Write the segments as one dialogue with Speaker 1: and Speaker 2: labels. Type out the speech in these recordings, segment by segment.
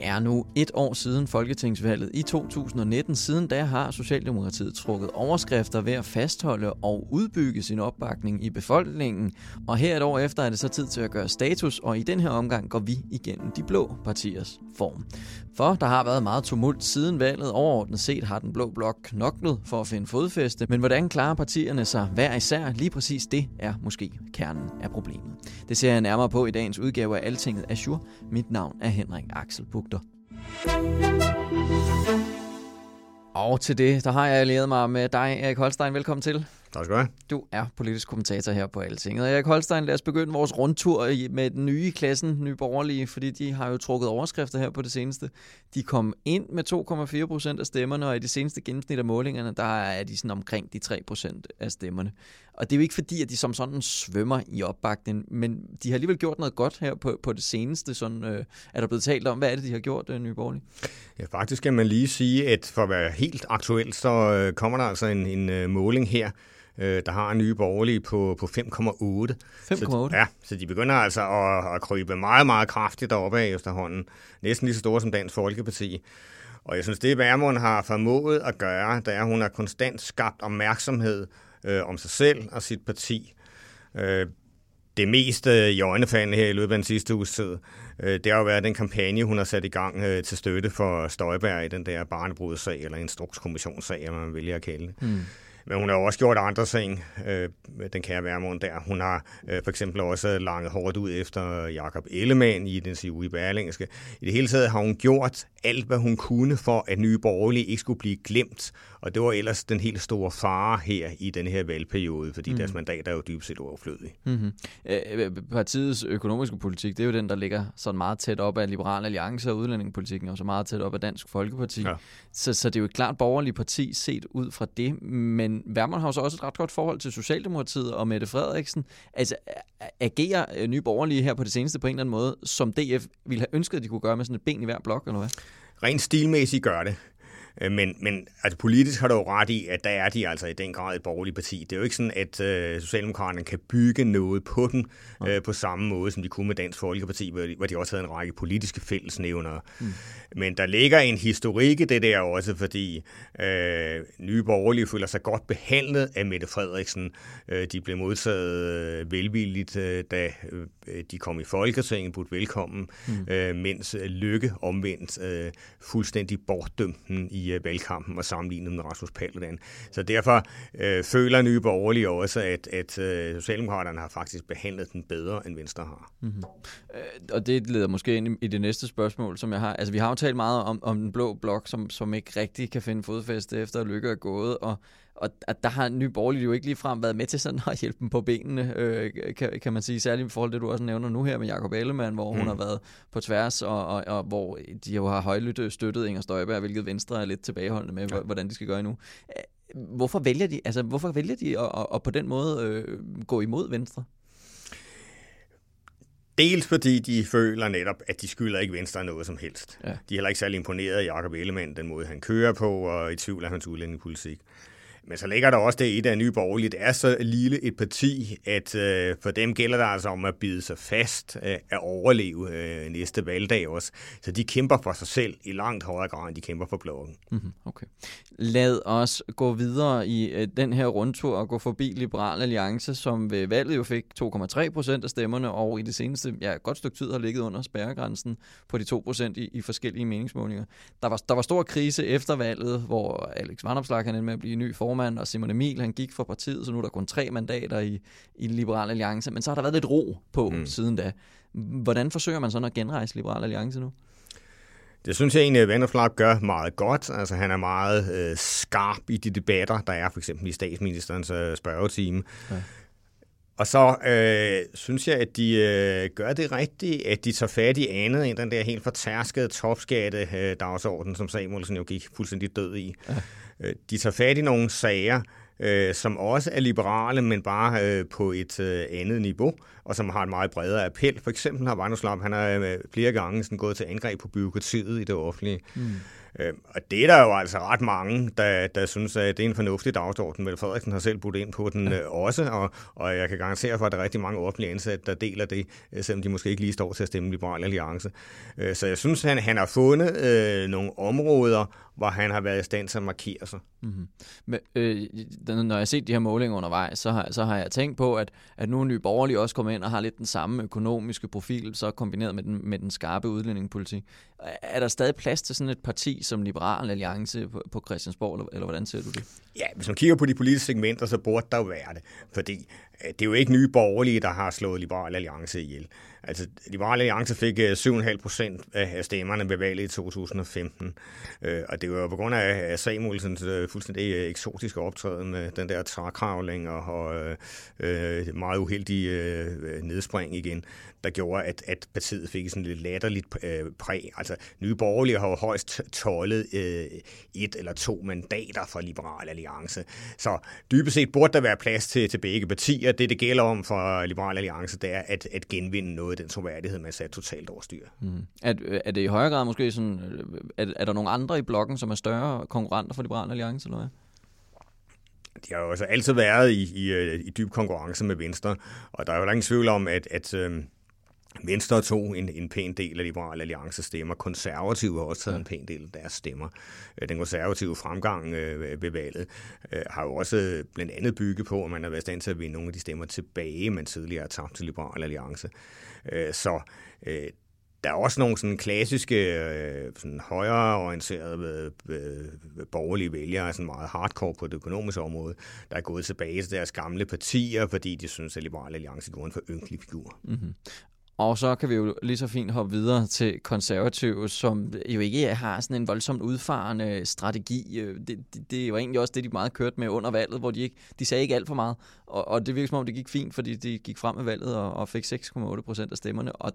Speaker 1: Det er nu et år siden Folketingsvalget i 2019. Siden da har Socialdemokratiet trukket overskrifter ved at fastholde og udbygge sin opbakning i befolkningen. Og her et år efter er det så tid til at gøre status, og i den her omgang går vi igennem de blå partiers form. For der har været meget tumult siden valget. Overordnet set har den blå blok knoklet for at finde fodfæste. Men hvordan klarer partierne sig hver især? Lige præcis det er måske kernen af problemet. Det ser jeg nærmere på i dagens udgave af Altinget Azure. Mit navn er Henrik Axel Bugter. Og til det, der har jeg allieret mig med dig, Erik Holstein. Velkommen til.
Speaker 2: Tak skal du have.
Speaker 1: Du er politisk kommentator her på Altinget. Erik Holstein, lad os begynde vores rundtur med den nye klassen, nye borgerlige, fordi de har jo trukket overskrifter her på det seneste. De kom ind med 2,4 procent af stemmerne, og i det seneste gennemsnit af målingerne, der er de sådan omkring de 3 procent af stemmerne. Og det er jo ikke fordi, at de som sådan svømmer i opbakningen, men de har alligevel gjort noget godt her på, på det seneste. Sådan, øh, er der blevet talt om, hvad er det, de har gjort, øh, Nye Borgerlige?
Speaker 2: Ja, faktisk kan man lige sige, at for at være helt aktuelt, så øh, kommer der altså en, en øh, måling her, øh, der har en nye borgerlige på, på 5,8.
Speaker 1: 5,8?
Speaker 2: Ja, så de begynder altså at, at krybe meget, meget kraftigt deroppe af efterhånden. Næsten lige så store som Dansk Folkeparti. Og jeg synes, det Værmund har formået at gøre, det er, at hun har konstant skabt opmærksomhed øh, om sig selv og sit parti. Øh, det mest øh, i øjnefaldende her i løbet af den sidste uges tid, øh, det har jo været den kampagne, hun har sat i gang øh, til støtte for Støjberg i den der barnebrudssag, eller instrukskommissionssag, om man vælger at kalde det. Mm. Men hun har også gjort andre ting, øh, den kære Værmund der. Hun har øh, for eksempel også langet hårdt ud efter Jakob Ellemann i den sige i Berlingske. I det hele taget har hun gjort alt, hvad hun kunne for, at nye borgerlige ikke skulle blive glemt. Og det var ellers den helt store fare her i den her valgperiode, fordi mm. deres mandat er jo dybest set overflødig.
Speaker 1: Mm-hmm. Øh, partiets økonomiske politik, det er jo den, der ligger sådan meget tæt op af Liberal Alliance og udlændingepolitikken, og så meget tæt op af Dansk Folkeparti. Ja. Så, så det er jo et klart borgerligt parti set ud fra det, men Værmund har jo så også et ret godt forhold til Socialdemokratiet og Mette Frederiksen. Altså, agerer øh, nye borgerlige her på det seneste på en eller anden måde, som DF ville have ønsket, at de kunne gøre med sådan et ben i hver blok, eller hvad?
Speaker 2: Rent stilmæssigt gør det. Øh, men, men altså, politisk har du jo ret i, at der er de altså i den grad et borgerligt parti. Det er jo ikke sådan, at øh, Socialdemokraterne kan bygge noget på den øh, på samme måde, som de kunne med Dansk Folkeparti, hvor de, hvor de også havde en række politiske fællesnævnere. Mm. Men der ligger en historik i det der også, fordi øh, nye borgerlige føler sig godt behandlet af Mette Frederiksen. Øh, de blev modtaget øh, velvilligt, øh, da øh, de kom i Folketinget, budt velkommen, mm. øh, mens Lykke omvendt øh, fuldstændig bortdømte i i valgkampen og sammenlignet med Rasmus Paludan. Så derfor øh, føler nye borgerlige også, at, at øh, Socialdemokraterne har faktisk behandlet den bedre, end Venstre har. Mm-hmm.
Speaker 1: Øh, og det leder måske ind i det næste spørgsmål, som jeg har. Altså, vi har jo talt meget om, om den blå blok, som, som ikke rigtig kan finde fodfæste efter at lykke er gået, og og at der har Nye Borgerlige jo ikke lige frem været med til sådan at hjælpe dem på benene, øh, kan, kan man sige. Særligt i forhold til det, du også nævner nu her med Jacob Ellemann, hvor mm. hun har været på tværs, og, og, og hvor de jo har højlytte støttet Inger Støjberg, hvilket Venstre er lidt tilbageholdende med, ja. hvordan de skal gøre nu. Hvorfor vælger de, altså, hvorfor vælger de at, at, at på den måde øh, gå imod Venstre?
Speaker 2: Dels fordi de føler netop, at de skylder ikke Venstre noget som helst. Ja. De er heller ikke særlig imponeret af Jacob Ellemann, den måde han kører på, og i tvivl af hans udlændingepolitik. Men så ligger der også det i, at Nye Borgerlige det er så lille et parti, at øh, for dem gælder det altså om at bide sig fast, øh, at overleve øh, næste valgdag også. Så de kæmper for sig selv i langt højere grad, end de kæmper for blokken.
Speaker 1: Mm-hmm, okay. Lad os gå videre i øh, den her rundtur og gå forbi Liberal Alliance, som ved valget jo fik 2,3 procent af stemmerne, og i det seneste, ja, godt stykke tid har ligget under spærregrænsen på de 2 procent i, i forskellige meningsmålinger. Der var, der var stor krise efter valget, hvor Alex Vanopslagh kan med at blive ny for formand, og Simon Emil, han gik fra partiet, så nu er der kun tre mandater i, i Liberal Alliance, men så har der været lidt ro på mm. siden da. Hvordan forsøger man så at genrejse Liberal Alliance nu?
Speaker 2: Det synes jeg egentlig, at Vanderflap gør meget godt. Altså, han er meget øh, skarp i de debatter, der er for eksempel i statsministerens øh, spørgetime. Ja. Og så øh, synes jeg, at de øh, gør det rigtigt, at de tager fat i andet end den der helt fortærskede topskatte øh, dagsorden, som Samuelsen jo gik fuldstændig død i. Ja. Øh, de tager fat i nogle sager, øh, som også er liberale, men bare øh, på et øh, andet niveau, og som har en meget bredere appel. For eksempel har Vanderslap, han har øh, flere gange sådan, gået til angreb på byråkratiet i det offentlige. Mm. Øh, og det er der jo altså ret mange, der, der synes, at det er en fornuftig dagsorden. Mette Frederiksen har selv budt ind på den øh, også, og, og jeg kan garantere for, at der er rigtig mange offentlige ansatte, der deler det, øh, selvom de måske ikke lige står til at stemme Liberal Alliance. Øh, så jeg synes, han, han har fundet øh, nogle områder, hvor han har været i stand til at markere sig. Mm-hmm.
Speaker 1: Men, øh, når jeg har set de her målinger undervejs, så har, så har jeg tænkt på, at, at nu er Nye Borgerlige også kommet ind og har lidt den samme økonomiske profil, så kombineret med den, med den skarpe udlændingepolitik. Er der stadig plads til sådan et parti som Liberal Alliance på, på Christiansborg, eller, eller hvordan ser du det?
Speaker 2: Ja, hvis man kigger på de politiske segmenter, så burde der jo være det. Fordi Øh, det er jo ikke nye borgerlige, der har slået Liberal Alliance ihjel. Altså, Liberal Alliance fik øh, 7,5 procent af stemmerne ved valget i 2015. Øh, og det var på grund af Samuelsens fuldstændig eksotiske optræden med den der trækravling og meget uheldige nedspring igen der gjorde, at, at partiet fik sådan lidt latterligt præg. Altså, Nye Borgerlige har jo højst tålet øh, et eller to mandater fra Liberal Alliance. Så dybest set burde der være plads til, til begge partier. Det, det gælder om for Liberal Alliance, det er at, at genvinde noget af den troværdighed, man sat totalt over styr. Mm.
Speaker 1: Er, er det i højere grad måske sådan, er, er der nogle andre i blokken, som er større konkurrenter for Liberal Alliance, eller hvad?
Speaker 2: de har jo altså altid været i, i, øh, i dyb konkurrence med Venstre, og der er jo ingen tvivl om, at, at øh, Venstre tog en, en pæn del af Liberal Alliance stemmer. Konservative har også taget en pæn del af deres stemmer. Øh, den konservative fremgang øh, ved valget øh, har jo også blandt andet bygget på, at man har været stand til at vinde nogle af de stemmer tilbage, man tidligere har tabt til Liberal Alliance. Så der er også nogle sådan klassiske, sådan højreorienterede borgerlige vælgere, sådan meget hardcore på det økonomiske område, der er gået tilbage til deres gamle partier, fordi de synes, at Liberal Alliance går en for ynkelig figur. Mm-hmm.
Speaker 1: Og så kan vi jo lige så fint hoppe videre til konservative, som jo ikke har sådan en voldsomt udfarende strategi. Øh, det, det, det var egentlig også det, de meget kørte med under valget, hvor de, ikke, de sagde ikke alt for meget. Og, og det virker som om, det gik fint, fordi de gik frem med valget og, og fik 6,8 procent af stemmerne. Og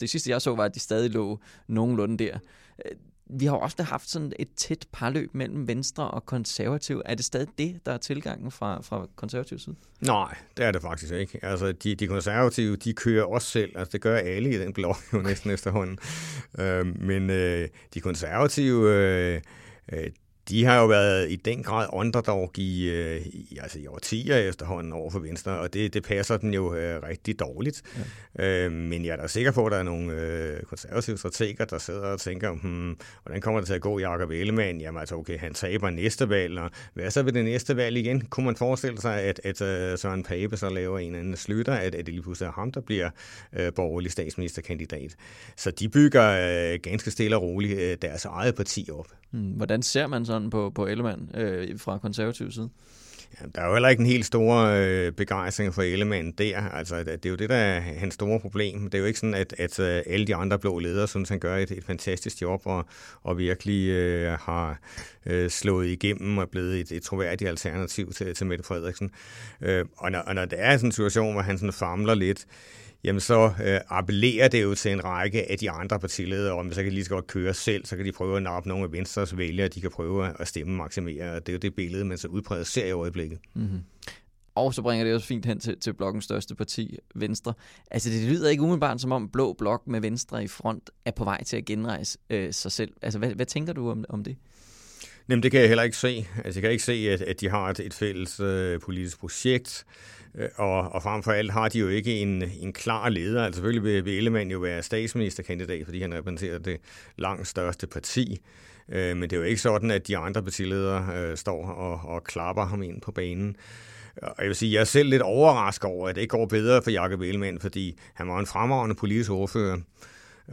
Speaker 1: det sidste, jeg så, var, at de stadig lå nogenlunde der. Øh, vi har ofte haft sådan et tæt parløb mellem Venstre og Konservativ. Er det stadig det, der er tilgangen fra, fra konservativ side?
Speaker 2: Nej, det er det faktisk ikke. Altså, de, de konservative, de kører også selv. Altså, det gør alle i den blok jo næsten efterhånden. Øh, men øh, de konservative, øh, øh de har jo været i den grad underdog i, øh, i, altså i årtier efterhånden over for Venstre, og det, det passer den jo øh, rigtig dårligt. Ja. Øh, men jeg er da sikker på, at der er nogle øh, konservative strateger, der sidder og tænker, hmm, hvordan kommer det til at gå Jacob Ellemann? Jamen altså, okay, han taber næste valg, og hvad så ved det næste valg igen? Kunne man forestille sig, at, at uh, Søren Pape så laver en anden slutter, at, at det lige pludselig er ham, der bliver øh, borgerlig statsministerkandidat? Så de bygger øh, ganske stille og roligt øh, deres eget parti op.
Speaker 1: Hmm, hvordan ser man sådan på, på Ellemann øh, fra konservativ side?
Speaker 2: Ja, der er jo heller ikke en helt stor øh, begejstring for Ellemann der. Altså, det er jo det, der er hans store problem. Det er jo ikke sådan, at, at øh, alle de andre blå ledere synes, han gør et, et fantastisk job og, og virkelig øh, har øh, slået igennem og blevet et, et troværdigt alternativ til, til Mette Frederiksen. Øh, og, når, og når det er sådan en situation, hvor han sådan famler lidt, jamen så øh, appellerer det jo til en række af de andre partiledere, om så kan de lige så godt køre selv, så kan de prøve at nappe nogle af Venstres vælgere, de kan prøve at stemme maksimere. Og det er jo det billede, man så udpræget ser i øjeblikket. Mm-hmm.
Speaker 1: Og så bringer det også fint hen til, til blokkens største parti, Venstre. Altså det lyder ikke umiddelbart som om Blå Blok med Venstre i front er på vej til at genrejse øh, sig selv. Altså hvad, hvad tænker du om, om det?
Speaker 2: Jamen det kan jeg heller ikke se. Altså jeg kan ikke se, at, at de har et, et fælles øh, politisk projekt. Øh, og, og frem for alt har de jo ikke en, en klar leder. Altså selvfølgelig vil, vil Ellemann jo være statsministerkandidat, fordi han repræsenterer det langt største parti. Øh, men det er jo ikke sådan, at de andre partiledere øh, står og, og klapper ham ind på banen. Og jeg vil sige, jeg er selv lidt overrasket over, at det ikke går bedre for Jakob Ellemann, fordi han var en fremragende politisk ordfører.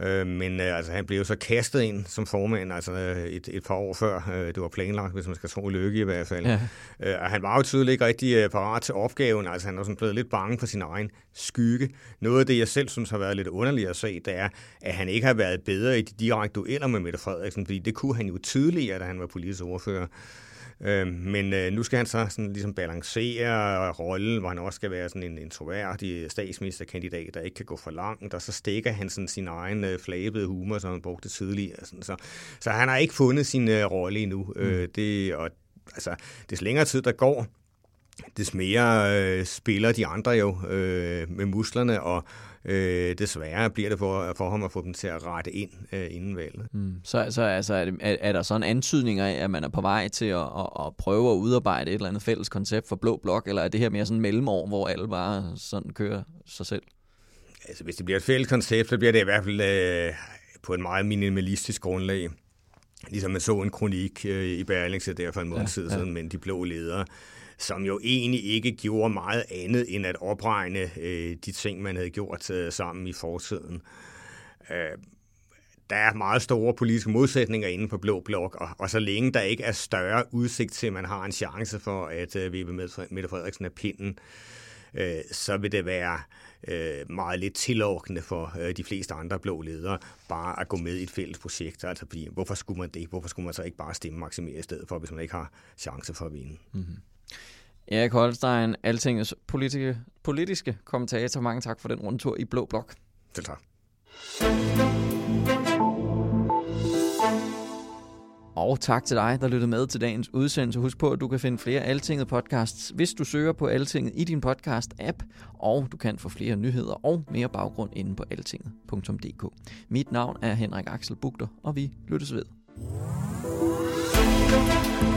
Speaker 2: Øh, men øh, altså, han blev så kastet ind som formand altså, øh, et, et par år før øh, det var planlagt, hvis man skal tro lykke i hvert fald. Ja. Øh, og han var jo tydeligt ikke rigtig øh, parat til opgaven. Altså, han var sådan blevet lidt bange for sin egen skygge. Noget af det, jeg selv synes har været lidt underligt at se, det er, at han ikke har været bedre i de direkte dueller med Mette Frederiksen, fordi det kunne han jo tidligere, da han var politisk ordfører. Øh, men øh, nu skal han så sådan ligesom balancere rollen, hvor han også skal være sådan en introværdig statsministerkandidat, der ikke kan gå for langt, og så stikker han sådan sin egen øh, flabede humor, som han brugte tidligere. Sådan, så, så han har ikke fundet sin øh, rolle endnu. Mm. Øh, det, og altså, des længere tid der går, des mere øh, spiller de andre jo øh, med musklerne, og øh, desværre bliver det for, for ham at få dem til at rette ind øh, inden valget.
Speaker 1: Mm. Så, så altså, er, det, er, er der sådan antydninger af, at man er på vej til at, at, at prøve at udarbejde et eller andet fælles koncept for Blå Blok, eller er det her mere sådan mellemår, hvor alle bare sådan kører sig selv?
Speaker 2: Altså, hvis det bliver et fælles koncept, så bliver det i hvert fald øh, på et meget minimalistisk grundlag. Ligesom man så en kronik øh, i Berlingse der for en måned ja, ja. siden, men de blå ledere, som jo egentlig ikke gjorde meget andet end at opregne øh, de ting, man havde gjort øh, sammen i fortiden. Øh, der er meget store politiske modsætninger inden for Blå Blok, og, og så længe der ikke er større udsigt til, at man har en chance for at øh, vippe Mette Frederiksen af pinden, øh, så vil det være øh, meget lidt tillokkende for øh, de fleste andre blå ledere bare at gå med i et fælles projekt. Altså, fordi, hvorfor skulle man det? Hvorfor skulle man så ikke bare stemme maksimere i stedet for, hvis man ikke har chance for at vinde? Mm-hmm.
Speaker 1: Erik Holstein, Altingets politiske, politiske kommentator. Mange tak for den rundtur i Blå Blok.
Speaker 2: Selv tak.
Speaker 1: Og tak til dig, der lyttede med til dagens udsendelse. Husk på, at du kan finde flere Altinget podcasts, hvis du søger på Altinget i din podcast-app, og du kan få flere nyheder og mere baggrund inde på altinget.dk. Mit navn er Henrik Axel Bugter, og vi lyttes ved. thank you